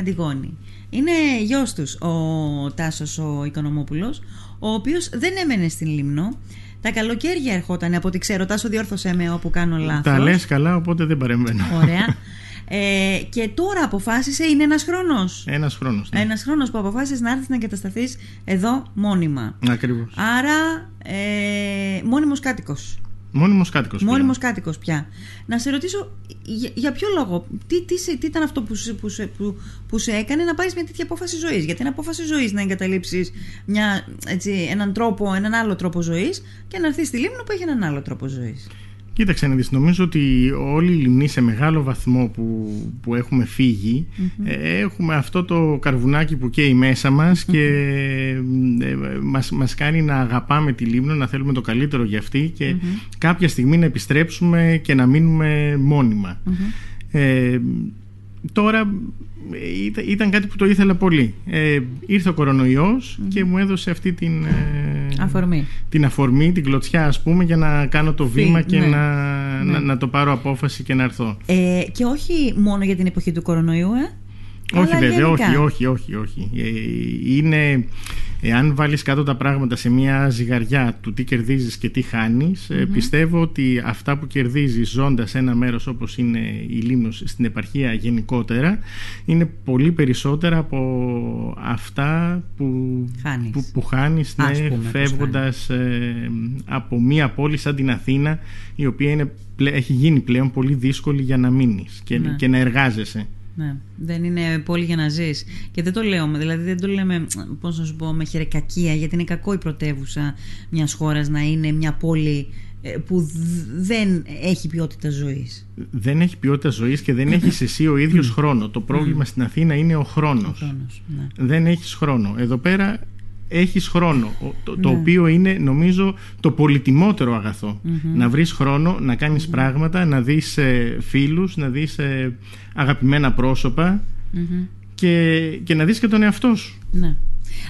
Αντιγόνη. Είναι γιος τους ο Τάσος ο Οικονομόπουλος, ο οποίος δεν έμενε στην Λίμνο. Τα καλοκαίρια ερχόταν, από ό,τι ξέρω, Τάσο διόρθωσέ με όπου κάνω λάθος. Τα λες καλά, οπότε δεν παρεμβαίνω. Ωραία. Ε, και τώρα αποφάσισε, είναι ένας χρόνος. Ένας χρόνος. Ναι. Ένας χρόνος που αποφάσισες να έρθεις να εγκατασταθείς εδώ μόνιμα. Ακριβώς. Άρα, ε, μόνιμος κάτοικος. Μόνιμος κάτοικος. Μόνιμος κάτοικος πια. Να σε ρωτήσω, για, για ποιο λόγο, τι, τι, σε- τι ήταν αυτό που, σε- που, σε- που, που σε έκανε να πάρεις μια τέτοια απόφαση ζωής; Γιατί είναι απόφαση ζωής να εγκαταλείψεις έναν τρόπο, έναν άλλο τρόπο ζωής και να έρθεις στη Λίμνο που έχει έναν άλλο τρόπο ζωής. Κοίταξε να δεις, νομίζω ότι όλοι οι λιμνοί σε μεγάλο βαθμό που, που έχουμε φύγει, ε, έχουμε αυτό το καρβουνάκι που καίει μέσα μας και ε, μας, μας κάνει να αγαπάμε τη Λίμνο, να θέλουμε το καλύτερο για αυτή και κάποια στιγμή να επιστρέψουμε και να μείνουμε μόνιμα. Ε, τώρα ε, ήταν, ήταν κάτι που το ήθελα πολύ. Ε, ήρθε ο κορονοϊός και μου έδωσε αυτή την... ε, Αφορμή. την αφορμή, την κλωτσιά ας πούμε για να κάνω το βήμα και ναι. να, Ναι. να, να το πάρω απόφαση και να έρθω. Ε, και όχι μόνο για την εποχή του κορονοϊού, ε. όχι αλλά βέβαια, γενικά. όχι, όχι, όχι, όχι. Ε, είναι, εάν βάλεις κάτω τα πράγματα σε μια ζυγαριά του τι κερδίζεις και τι χάνεις, ε, πιστεύω ότι αυτά που κερδίζεις ζώντας ένα μέρος όπως είναι η Λίμνος στην επαρχία γενικότερα, είναι πολύ περισσότερα από αυτά που Χάνεις. που, που χάνεις Ας ναι, πούμε, πώς φεύγοντας ε, από μια πόλη σαν την Αθήνα η οποία είναι, πλέ- έχει γίνει πλέον πολύ δύσκολη για να μείνεις και, Ναι. και να εργάζεσαι. Ναι, δεν είναι πόλη για να ζεις. Και δεν το λέω, με- δηλαδή δεν το λέμε, πώς να σου πω, με χερεκακία, γιατί είναι κακό η πρωτεύουσα μιας χώρας να είναι μια πόλη ε, που δ- δεν έχει ποιότητα ζωής. Δεν έχει ποιότητα ζωής και δεν έχεις εσύ ο ίδιος χρόνο. Το πρόβλημα στην Αθήνα είναι ο χρόνος. Ναι. Δεν έχεις χρόνο. Εδώ πέρα έχεις χρόνο, ο- το, το Ναι. οποίο είναι νομίζω το πολυτιμότερο αγαθό. Να βρεις χρόνο, να κάνεις πράγματα, να δεις ε, φίλους, να δεις ε, αγαπημένα πρόσωπα Μμμ. και, και να δεις και τον εαυτό σου. Ναι.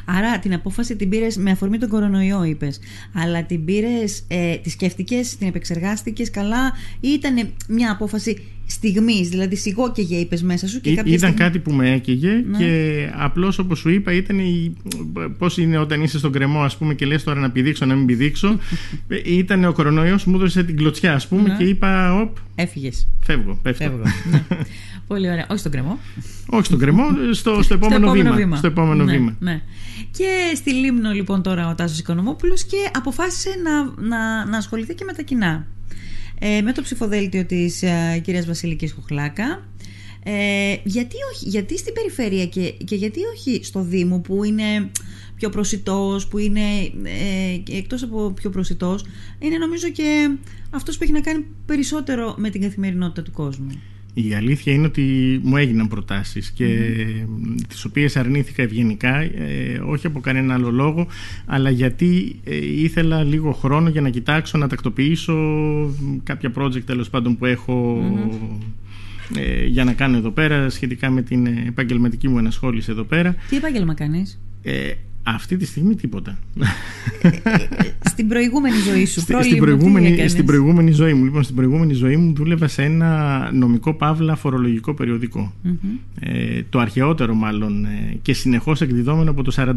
Άρα την απόφαση την πήρες με αφορμή τον κορονοϊό, είπες. Αλλά την πήρες, ε, τη σκέφτηκες, την επεξεργάστηκες καλά, ή ήταν μια απόφαση στιγμής, δηλαδή σιγόκαιγε, είπες μέσα σου και Ή- κάποια ήταν στιγμή... κάτι που με έκαιγε Ναι. και απλώς όπως σου είπα ήταν η... πώς είναι όταν είσαι στον κρεμό ας πούμε και λες τώρα να πηδήξω να μην πηδήξω Ε, ήταν ο κορονοϊός μου έδωσε την κλωτσιά ας πούμε Ναι. και είπα οπ Έφυγες. φεύγω πέφτω Φεύγω. ναι. Πολύ ωραία. Όχι στον κρεμό. όχι στον κρεμό στο, στο επόμενο, βήμα. στο επόμενο ναι, βήμα Ναι. Και στη Λίμνο λοιπόν τώρα ο Τάσος Οικονομόπουλος και αποφάσισε να, να, να ασχοληθεί και με τα κοινά. Ε, με το ψηφοδέλτιο της ε, κυρίας Βασιλικής Χοχλάκα. Ε, γιατί, όχι, γιατί στην περιφέρεια και, και γιατί όχι στο Δήμο που είναι πιο προσιτός, που είναι ε, και εκτός από πιο προσιτός, είναι νομίζω και αυτός που έχει να κάνει περισσότερο με την καθημερινότητα του κόσμου. Η αλήθεια είναι ότι μου έγιναν προτάσεις και τις οποίες αρνήθηκα ευγενικά ε, όχι από κανένα άλλο λόγο αλλά γιατί ε, ήθελα λίγο χρόνο για να κοιτάξω να τακτοποιήσω κάποια project τέλος πάντων που εχω ε, για να κάνω εδώ πέρα σχετικά με την ε, επαγγελματική μου ενασχόληση εδώ πέρα. Τι επάγγελμα κάνεις; Ε, αυτή τη στιγμή τίποτα στην προηγούμενη ζωή σου. Στη- πρόλυμο, στην, τι προηγούμενη, έκανες; στην προηγούμενη ζωή μου λοιπόν στην προηγούμενη ζωή μου δούλευα σε ένα νομικό παύλα φορολογικό περιοδικό Μμμ. ε, το αρχαιότερο μάλλον ε, και συνεχώς εκδιδόμενο από το 45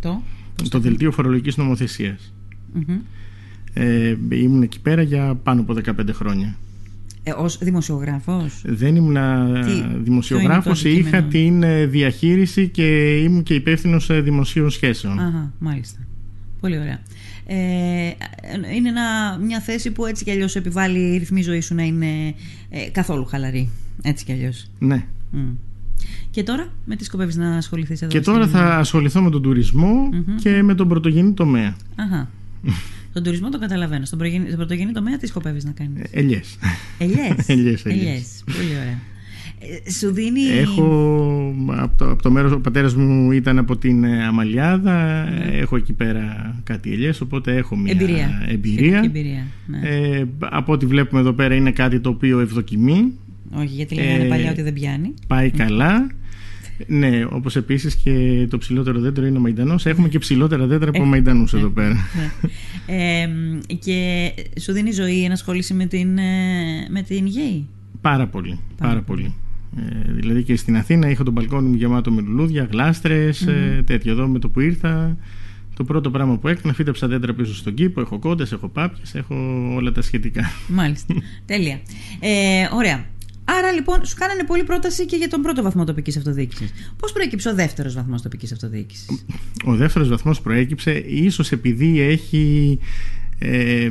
Το; το Δελτίο Φορολογικής Νομοθεσίας Μμμ. ε, ήμουν εκεί πέρα για πάνω από 15 χρόνια Ε, ως δημοσιογράφος; δεν ήμουν Τι, δημοσιογράφος ποιο είναι το είχα την ε, διαχείριση και ήμουν και υπεύθυνος δημοσίων σχέσεων Αχα, μάλιστα. Πολύ ωραία. Ε, είναι ένα, μια θέση που έτσι κι αλλιώς επιβάλλει η ρυθμή ζωή σου να είναι ε, καθόλου χαλαρή. Έτσι κι αλλιώς. ναι. Μμ. Και τώρα με τι σκοπεύεις να ασχοληθείς εδώ και στην- τώρα θα ασχοληθώ με τον τουρισμό Μμμ. και με τον πρωτογενή τομέα Αχα. Τον τουρισμό τον καταλαβαίνω. Στον, προγενή, στον πρωτογενή τομέα τι σκοπεύεις να κάνεις; ελιές Ελιές. Ελιές, ελιές. Πολύ ωραία. Ε, σου δίνει... Έχω από το, από το μέρος, ο πατέρας μου ήταν από την ε, Αμαλιάδα, έχω εκεί πέρα κάτι ελιές, οπότε έχω μια Εμπειρία. εμπειρία. Σχετική εμπειρία. Ναι. Ε, από ό,τι βλέπουμε εδώ πέρα είναι κάτι το οποίο ευδοκιμεί, Όχι, γιατί λέγανε ε, παλιά ότι δεν πιάνει. πάει καλά. Ναι, όπως επίσης και το ψηλότερο δέντρο είναι ο Μαϊντανός. Έχουμε και ψηλότερα δέντρα από Ε, Μαϊντανούς ε, εδώ πέρα. Ναι. Ε, και σου δίνει ζωή η ενασχόληση με την, ε, με την γέη. Πάρα πολύ, πάρα πολύ. Ε, δηλαδή και στην Αθήνα είχα τον μπαλκόνι μου γεμάτο με λουλούδια, γλάστρες, ε, τέτοιο. Εδώ με το που ήρθα, το πρώτο πράγμα που έκανα, φύτεψα δέντρα πίσω στον κήπο. Έχω κότε, έχω πάπιες, έχω όλα τα σχετικά. Μάλιστα. Τέλεια. Ε, ωραία. Άρα λοιπόν σου κάνανε πολύ πρόταση και για τον πρώτο βαθμό τοπικής αυτοδιοίκησης. Πώς προέκυψε ο δεύτερος βαθμός τοπικής αυτοδιοίκησης, Ο δεύτερος βαθμός προέκυψε ίσως επειδή έχει. Ε,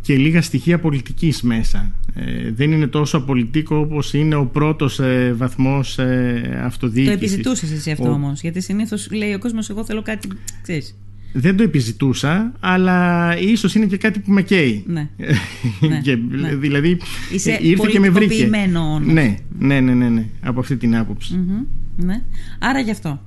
και λίγα στοιχεία πολιτικής μέσα. Ε, δεν είναι τόσο απολυτικό όπως είναι ο πρώτος ε, βαθμός ε, αυτοδιοίκησης. Το επιζητούσες εσύ αυτό ο... όμως, γιατί συνήθως λέει ο κόσμος εγώ θέλω κάτι, ξέρεις. Δεν το επιζητούσα, αλλά ίσως είναι και κάτι που με καίει. Ναι. ναι, και, ναι. Δηλαδή Είσαι ε, ήρθε και με βρήκε. Όμως. Ναι, ναι, ναι, ναι, ναι, από αυτή την άποψη. Mm-hmm, ναι. Άρα γι' αυτό.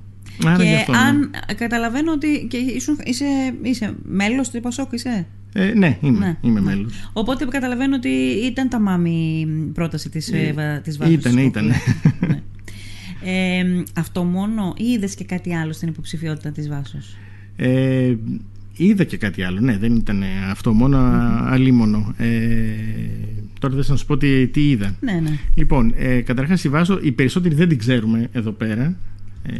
Άρα και γι αυτό, αν ναι. καταλαβαίνω ότι και είσαι, είσαι, είσαι μέλος του Ιπασόκ, είσαι; Ε, ναι, είμαι, ναι, είμαι ναι. μέλος. Οπότε καταλαβαίνω ότι ήταν τα μάμη πρόταση της, ε, της βάσης. Ήταν, ήταν. ναι. ε, αυτό μόνο ή είδες και κάτι άλλο στην υποψηφιότητα της Βάσος; Ε, είδα και κάτι άλλο, ναι, δεν ήταν αυτό μόνο, mm-hmm. αλίμονο. Ε, τώρα δεν θα σου πω τι, τι είδα. Ναι, ναι. Λοιπόν, ε, καταρχάς η Βάσο, οι περισσότεροι δεν την ξέρουμε εδώ πέρα ε,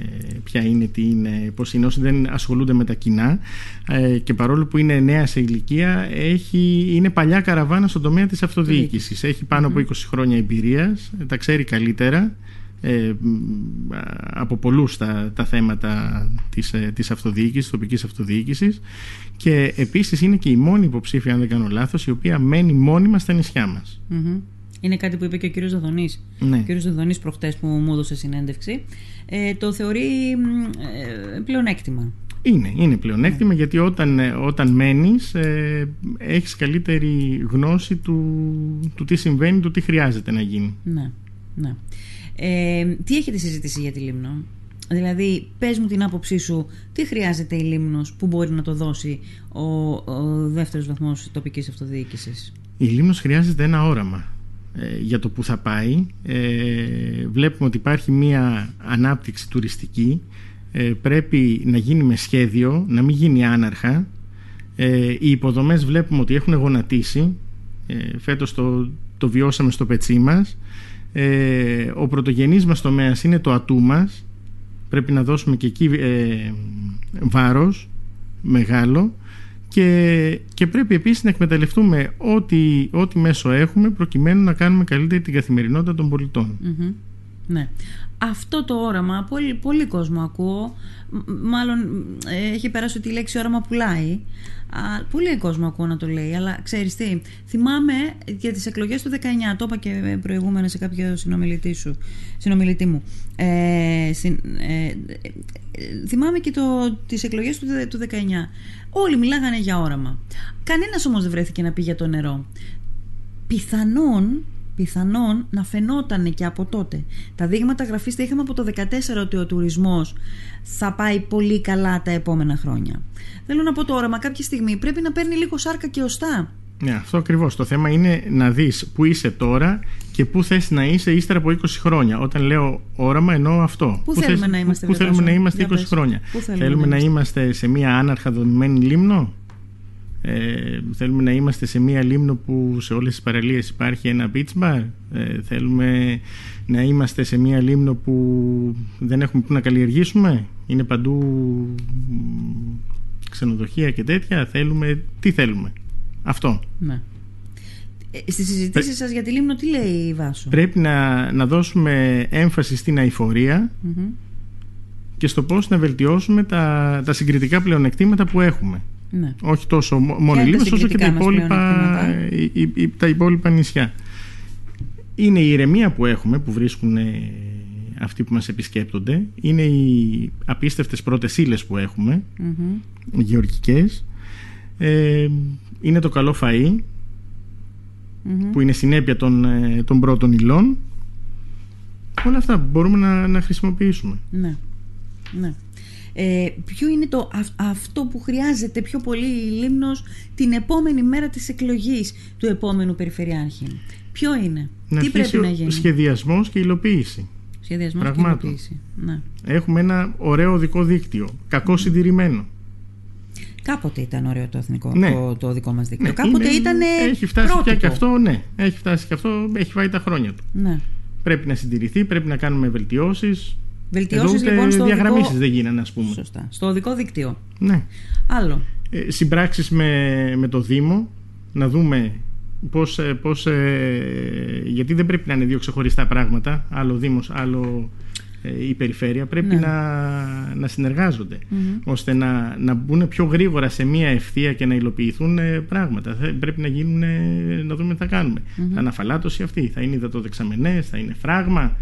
ποια είναι, τι είναι, πώς είναι όσοι δεν ασχολούνται με τα κοινά ε, και παρόλο που είναι νέα σε ηλικία έχει, είναι παλιά καραβάνα στον τομέα της αυτοδιοίκησης έχει πάνω από 20 χρόνια εμπειρίας τα ξέρει καλύτερα ε, από πολλούς τα, τα θέματα της, ε, της αυτοδιοίκησης, τοπικής αυτοδιοίκησης και επίσης είναι και η μόνη υποψήφια αν δεν κάνω λάθος η οποία μένει μόνιμα στα νησιά μας είναι κάτι που είπε και ο κύριος Δαδονής. Ναι. Ο κύριος Δαδονής προχτές που μου έδωσε συνέντευξη. Ε, το θεωρεί ε, πλεονέκτημα. Είναι, είναι πλεονέκτημα ναι. γιατί όταν, ε, όταν μένεις ε, έχεις καλύτερη γνώση του, του τι συμβαίνει, του τι χρειάζεται να γίνει. Ναι, ναι. Ε, τι έχετε συζητήσει για τη Λίμνο; Δηλαδή, πες μου την άποψή σου, τι χρειάζεται η Λίμνος που μπορεί να το δώσει ο, ο δεύτερος βαθμός τοπικής αυτοδιοίκησης; Η Λίμνος χρειάζεται ένα όραμα ε, για το που θα πάει. Ε, βλέπουμε ότι υπάρχει μία ανάπτυξη τουριστική. Ε, πρέπει να γίνει με σχέδιο, να μην γίνει άναρχα. Οι υποδομές βλέπουμε ότι έχουν γονατίσει. Φέτος το, το βιώσαμε στο πετσί μας. Ο πρωτογενής μας τομέας είναι το ατού μας. Πρέπει να δώσουμε και εκεί βάρος μεγάλο. Και, και πρέπει επίσης να εκμεταλλευτούμε ό,τι, ό,τι μέσο έχουμε προκειμένου να κάνουμε καλύτερη την καθημερινότητα των πολιτων Ναι. Αυτό το όραμα, πολύ, πολύ κόσμο ακούω, μάλλον ε, έχει περάσει ότι η λέξη όραμα πουλάει. Α, πολύ κόσμο ακούω να το λέει, αλλά ξέρεις τι, θυμάμαι για τις εκλογές του 19, το είπα και προηγούμενα σε κάποιο συνομιλητή, σου, συνομιλητή μου. Ε, ε, θυμάμαι και το, τις εκλογές του, του 19. Όλοι μιλάγανε για όραμα. Κανένας όμως δεν βρέθηκε να πει για το νερό. Πιθανόν πιθανόν να φαινόταν και από τότε. Τα δείγματα γραφής τα είχαμε από το 2014 ότι ο τουρισμός θα πάει πολύ καλά τα επόμενα χρόνια. Θέλω να πω το όραμα κάποια στιγμή πρέπει να παίρνει λίγο σάρκα και οστά. Ναι, αυτό ακριβώς. Το θέμα είναι να δεις που είσαι τώρα και πού θες να είσαι ύστερα από 20 χρόνια. Όταν λέω όραμα, εννοώ αυτό. Πού, θέλουμε, να είμαστε, πού θέλουμε να είμαστε 20 χρόνια. θέλουμε, θέλουμε να, είμαστε σε μια άναρχα δομημένη λίμνο; Ε, θέλουμε να είμαστε σε μία λίμνο που σε όλες τις παραλίες υπάρχει ένα beach bar. Ε, θέλουμε να είμαστε σε μία λίμνο που δεν έχουμε που να καλλιεργήσουμε. Είναι παντού ξενοδοχεία και τέτοια. Θέλουμε, τι θέλουμε. Αυτό. Ναι. Ε, στις συζητήσεις σας για τη Λίμνο τι λέει η Βάσο; Πρέπει να, να δώσουμε έμφαση στην αηφορία και στο πώς να βελτιώσουμε τα, τα συγκριτικά πλεονεκτήματα που έχουμε. Ναι. Όχι τόσο μόνο η Λίμνος όσο και τα υπόλοιπα, τα υπόλοιπα νησιά. Είναι η ηρεμία που έχουμε που βρίσκουν ε, αυτοί που μας επισκέπτονται. Είναι οι απίστευτες πρώτες ύλες που έχουμε, mm-hmm. γεωργικές. Ε, είναι το καλό φαΐ που είναι συνέπεια των, ε, των πρώτων υλών. Όλα αυτά μπορούμε να, να χρησιμοποιήσουμε. Ναι. ναι. Ε, ποιο είναι το, αυτό που χρειάζεται πιο πολύ η Λίμνος την επόμενη μέρα της εκλογής του επόμενου Περιφερειάρχη; Ποιο είναι, να τι πρέπει να γίνει; Σχεδιασμός και υλοποίηση. Σχεδιασμός και υλοποίηση. Ναι. Έχουμε ένα ωραίο οδικό δίκτυο, κακό συντηρημένο. Κάποτε ήταν ωραίο το, εθνικό, ναι. το, το δικό μας δίκτυο. Ναι, Κάποτε είναι, ήταν Έχει φτάσει και, και αυτό, ναι. Έχει φτάσει και αυτό, έχει φάει τα χρόνια του. Ναι. πρέπει να συντηρηθεί, πρέπει να κάνουμε βελτιώσεις. Βελτιώσεις Εδώ ούτε λοιπόν στο διαγραμμίσεις οδικό... δεν γίνανε ας πούμε. Σωστά. Στο οδικό δίκτυο. Ναι. Άλλο. Ε, συμπράξεις με, με το Δήμο, να δούμε πώς, ε, πώς, ε, γιατί δεν πρέπει να είναι δύο ξεχωριστά πράγματα, άλλο Δήμος, άλλο ε, η περιφέρεια, πρέπει Ναι. να, να συνεργάζονται, Μμμ. ώστε να, να μπουν πιο γρήγορα σε μία ευθεία και να υλοποιηθούν ε, πράγματα. Θα- πρέπει να γίνουν, ε, να δούμε τι θα κάνουμε. Μμμ. Θα αναφαλάτωση αυτή, θα είναι υδατοδεξαμενές, θα είναι φράγμα,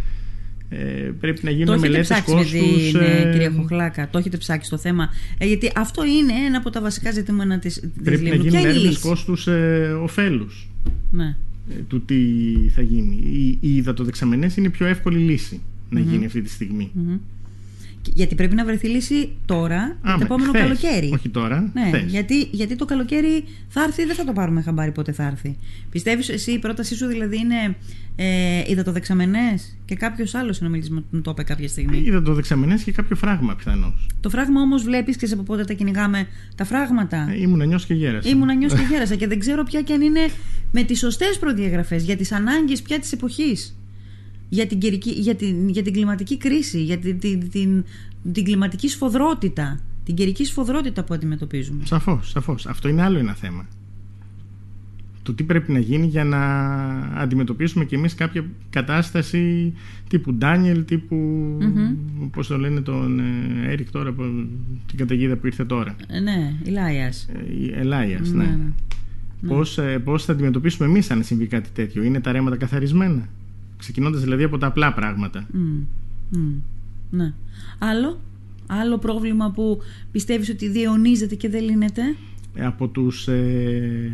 ε, πρέπει να Το γίνουν έχετε μελέτες ψάξει με κόστους. την ε, ε, κυρία Χοχλάκα. Το έχετε ψάξει το θέμα. Ε, γιατί αυτό είναι ένα από τα βασικά ζητήματα της, της πρέπει να Λίμνου. Ποια γίνουν είναι η έρευνες λύση; κόστους ε, ωφέλους. Ναι. ε, του τι θα γίνει. Οι, οι υδατοδεξαμενές είναι η πιο εύκολη λύση να γίνει αυτή τη στιγμή. Μμμ. Και- Γιατί πρέπει να βρεθεί λύση τώρα, το Άμα, επόμενο χθες. καλοκαίρι. Όχι τώρα, Ναι, χθες. γιατί, γιατί το καλοκαίρι θα έρθει, δεν θα το πάρουμε χαμπάρι πότε θα έρθει. Πιστεύεις εσύ η πρότασή σου δηλαδή είναι ε, υδατοδεξαμενές και κάποιος άλλος συνομιλητής μου το είπε κάποια στιγμή; Υδατοδεξαμενές και κάποιο φράγμα πιθανώς. Το φράγμα όμως βλέπεις και από πότε τα κυνηγάμε τα φράγματα; Ε, Ήμουν νιός και γέρασα. Ήμουν νιός και γέρασα και δεν ξέρω πια και αν είναι με τις σωστές προδιαγραφές για τις ανάγκες πια της εποχής. Για την, καιρική- για την, για την κλιματική κρίση, για την, την, την, την κλιματική σφοδρότητα, την καιρική σφοδρότητα που αντιμετωπίζουμε. Σαφώς, σαφώς. Αυτό είναι άλλο ένα θέμα. Το τι πρέπει να γίνει για να αντιμετωπίσουμε κι εμείς κάποια κατάσταση τύπου Ντάνιελ, τύπου Μμμ. πώς το λένε τον ε, Έρικ τώρα, που- την καταιγίδα που ήρθε τώρα. Ε, ναι, Ηλάιας. Ε, η Ελάιας, Ναι, ναι. ναι. Πώς, ε, πώς θα αντιμετωπίσουμε εμείς αν συμβεί κάτι τέτοιο; Είναι τα ρέματα καθαρισμένα; Ξεκινώντας δηλαδή από τα απλά πράγματα. Μμ, μμ, ναι. Άλλο, άλλο πρόβλημα που πιστεύεις ότι διαιωνίζεται και δεν λύνεται; Ε, από τους ε,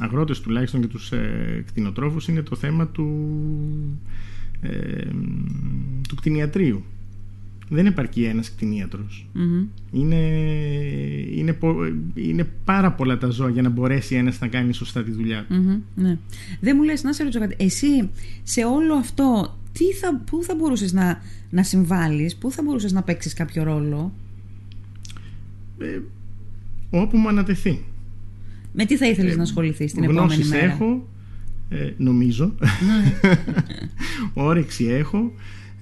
αγρότες τουλάχιστον και τους ε, κτηνοτρόφους είναι το θέμα του, ε, του κτηνιατρίου. Δεν επαρκεί ένας κτηνίατρος. Μμμ. Είναι, είναι, πο- είναι πάρα πολλά τα ζώα για να μπορέσει ένας να κάνει σωστά τη δουλειά του. Μμμ, ναι. Δεν μου λες να σε ρωτήσω κάτι. Εσύ σε όλο αυτό τι θα, πού θα μπορούσες να, να συμβάλλεις, πού θα μπορούσες να παίξεις κάποιο ρόλο, Ε, όπου μου ανατεθεί. με τι θα ήθελες Ε, να ασχοληθείς την επόμενη Γνώσεις μέρα; έχω, ε, νομίζω. Ναι. Όρεξη έχω.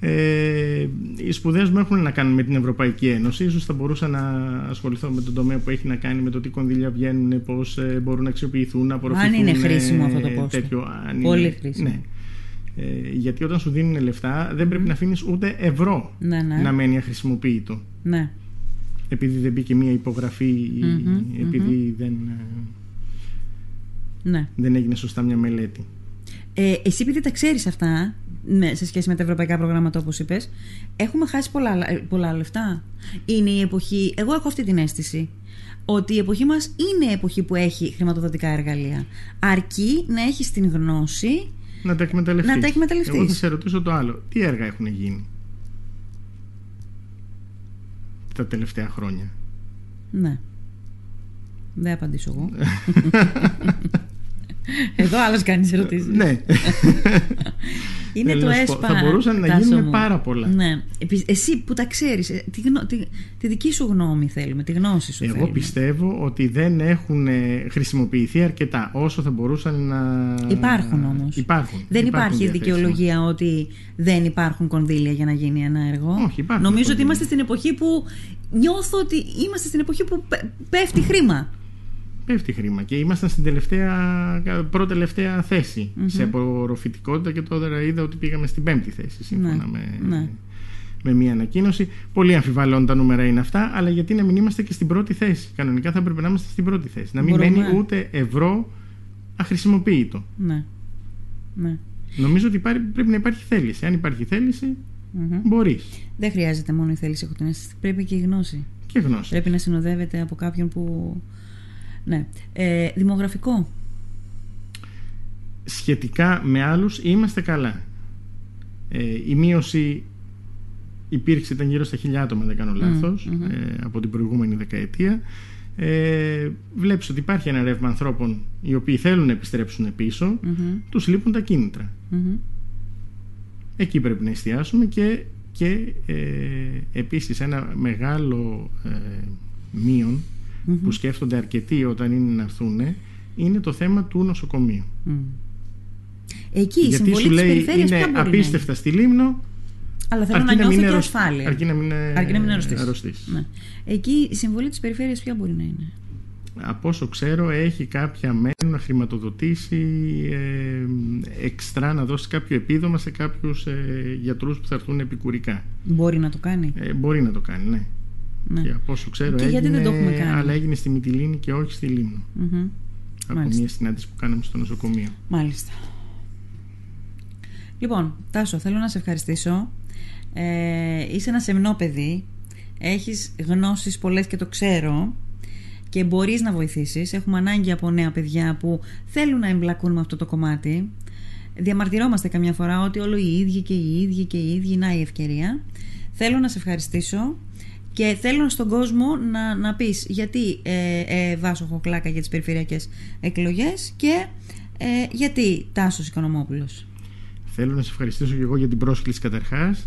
Ε, οι σπουδές μου έχουν να κάνουν με την Ευρωπαϊκή Ένωση. Ίσως θα μπορούσα να ασχοληθώ με τον τομέα που έχει να κάνει με το τι κονδύλια βγαίνουν, πώς μπορούν να αξιοποιηθούν, να απορροφηθούν. Αν είναι χρήσιμο ε, αυτό το πόστο. τέτοιο, αν Πολύ είναι- χρήσιμο. Ναι. Ε, γιατί όταν σου δίνουν λεφτά δεν πρέπει να αφήνεις ούτε ευρώ Ναι, ναι. να μένει αχρησιμοποιητό. ναι. Επειδή δεν μπήκε μία υπογραφή, Μμμ, επειδή δεν, ε, ναι. δεν έγινε σωστά μια μελέτη. Ε, εσύ επειδή τα ξέρεις αυτά με, σε σχέση με τα ευρωπαϊκά προγράμματα όπως είπες έχουμε χάσει πολλά, ε, πολλά λεφτά είναι η εποχή, εγώ έχω αυτή την αίσθηση ότι η εποχή μας είναι η εποχή που έχει χρηματοδοτικά εργαλεία αρκεί να έχεις την γνώση Να τα εκμεταλλευτείς. Να τα εκμεταλλευτείς. Εγώ θα σε ρωτήσω το άλλο. Τι έργα έχουν γίνει τα τελευταία χρόνια; ναι δεν απαντήσω εγώ εδώ άλλος κάνεις ερωτήσεις ναι. Είναι Θέλω το να σου πω, ΕΣΠΑ. θα μπορούσαν να Τάσο γίνουν μου. πάρα πολλά. Ναι. Επι- Εσύ που τα ξέρεις, ε, τη, γνω- τη, τη δική σου γνώμη θέλουμε, τη γνώση σου Εγώ θέλουμε. πιστεύω ότι δεν έχουν ε, χρησιμοποιηθεί αρκετά όσο θα μπορούσαν να. Υπάρχουν όμως. Υπάρχουν. Δεν Υπάρχουν υπάρχει διαθέσιμα. δικαιολογία ότι δεν υπάρχουν κονδύλια για να γίνει ένα έργο. Όχι, υπάρχουν Νομίζω ότι κονδύλια. είμαστε στην εποχή που. Νιώθω ότι είμαστε στην εποχή που πε- πέφτει χρήμα. Πέφτει χρήμα και ήμασταν στην τελευταία, πρώτη τελευταία θέση σε απορροφητικότητα και τώρα είδα ότι πήγαμε στην πέμπτη θέση σύμφωνα Ναι, με, ναι. με μια ανακοίνωση. Πολύ αμφιβάλλον τα νούμερα είναι αυτά, αλλά γιατί να μην είμαστε και στην πρώτη θέση; Κανονικά θα έπρεπε να είμαστε στην πρώτη θέση. Να μην Μπορούμε. μένει ούτε ευρώ αχρησιμοποιητό. Ναι. ναι. Νομίζω ότι υπάρχει- πρέπει να υπάρχει θέληση. Αν υπάρχει θέληση, Μμμ. μπορείς. Δεν χρειάζεται μόνο η θέληση, έχω την αίσθηση. Πρέπει και η γνώση. Και γνώση. Πρέπει να συνοδεύεται από κάποιον που. Ναι. Ε, δημογραφικό. σχετικά με άλλους είμαστε καλά. Ε, η μείωση υπήρξε, ήταν γύρω στα χιλιά άτομα, δεν κάνω λάθος, μμμ. ε, από την προηγούμενη δεκαετία. Ε, βλέπεις ότι υπάρχει ένα ρεύμα ανθρώπων οι οποίοι θέλουν να επιστρέψουν πίσω, Μμμ. τους λείπουν τα κίνητρα. Μμμ. Εκεί πρέπει να εστιάσουμε και, και ε, επίσης ένα μεγάλο ε, μείον Μμμ. που σκέφτονται αρκετοί όταν είναι να έρθουν είναι το θέμα του νοσοκομείου. Μμ. Εκεί η Γιατί συμβολή σου της λέει περιφέρειας είναι ποια μπορεί απίστευτα στη Λίμνο, Αλλά θέλω να αρκεί να μην νιώθω είναι και αρρωσ- ασφάλεια. αρκεί να μην είναι Αρκεί να μην είναι αρρωστής. αρρωστής. Ναι. Εκεί η συμβολή της περιφέρειας ποια μπορεί να είναι; Από όσο ξέρω έχει κάποια μέρη να χρηματοδοτήσει ε, εξτρά, να δώσει κάποιο επίδομα σε κάποιους ε, γιατρούς που θα έρθουν επικουρικά. Μπορεί να το κάνει; Ε, μπορεί να το κάνει, ναι. Ναι. Και από όσο ξέρω Και έγινε, γιατί δεν το έχουμε κάνει; αλλά έγινε στη Μυτιλίνη και όχι στη Λίμνο. Μμμ. Από Μάλιστα. μια συνάντηση που κάναμε στο νοσοκομείο. Μάλιστα. Λοιπόν, Τάσο, θέλω να σε ευχαριστήσω. Ε, είσαι ένα σεμνό παιδί. Έχεις γνώσεις πολλές και το ξέρω. Και μπορείς να βοηθήσεις. Έχουμε ανάγκη από νέα παιδιά που θέλουν να εμπλακούν με αυτό το κομμάτι. Διαμαρτυρόμαστε καμιά φορά ότι όλο οι ίδιοι και οι ίδιοι και οι ίδιοι να η ευκαιρία. Θέλω να σε ευχαριστήσω και θέλω στον κόσμο να, να πεις γιατί ε, ε, βάσω χοκλάκα για τις περιφερειακές εκλογές και ε, γιατί Τάσος Οικονομόπουλος. Θέλω να σε ευχαριστήσω και εγώ για την πρόσκληση καταρχάς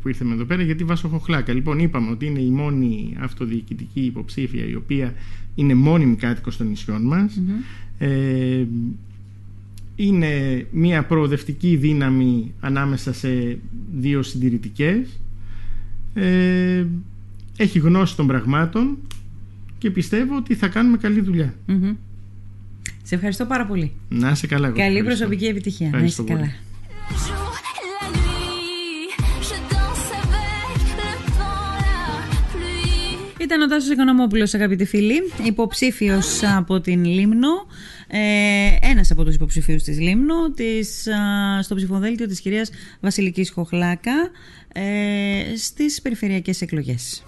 που ήρθαμε εδώ πέρα, γιατί βάσω χοχλάκα. Λοιπόν, είπαμε ότι είναι η μόνη αυτοδιοικητική υποψήφια η οποία είναι μόνιμη κάτοικος των νησιών μας. Ε, είναι μια προοδευτική δύναμη ανάμεσα σε δύο συντηρητικές ε, έχει γνώση των πραγμάτων και πιστεύω ότι θα κάνουμε καλή δουλειά. Μμμ. Σε ευχαριστώ πάρα πολύ. Να είσαι καλά. εγώ Καλή ευχαριστώ. προσωπική επιτυχία. Να Ευχαριστώ είστε πολύ. καλά. Ήταν ο Τάσος Οικονομόπουλος αγαπητοί φίλοι, υποψήφιος από την Λίμνο, ε, ένας από τους υποψηφίους της Λίμνο, της, α, στο ψηφοδέλτιο της κυρίας Βασιλικής Χοχλάκα, ε, στις περιφερειακές εκλογές.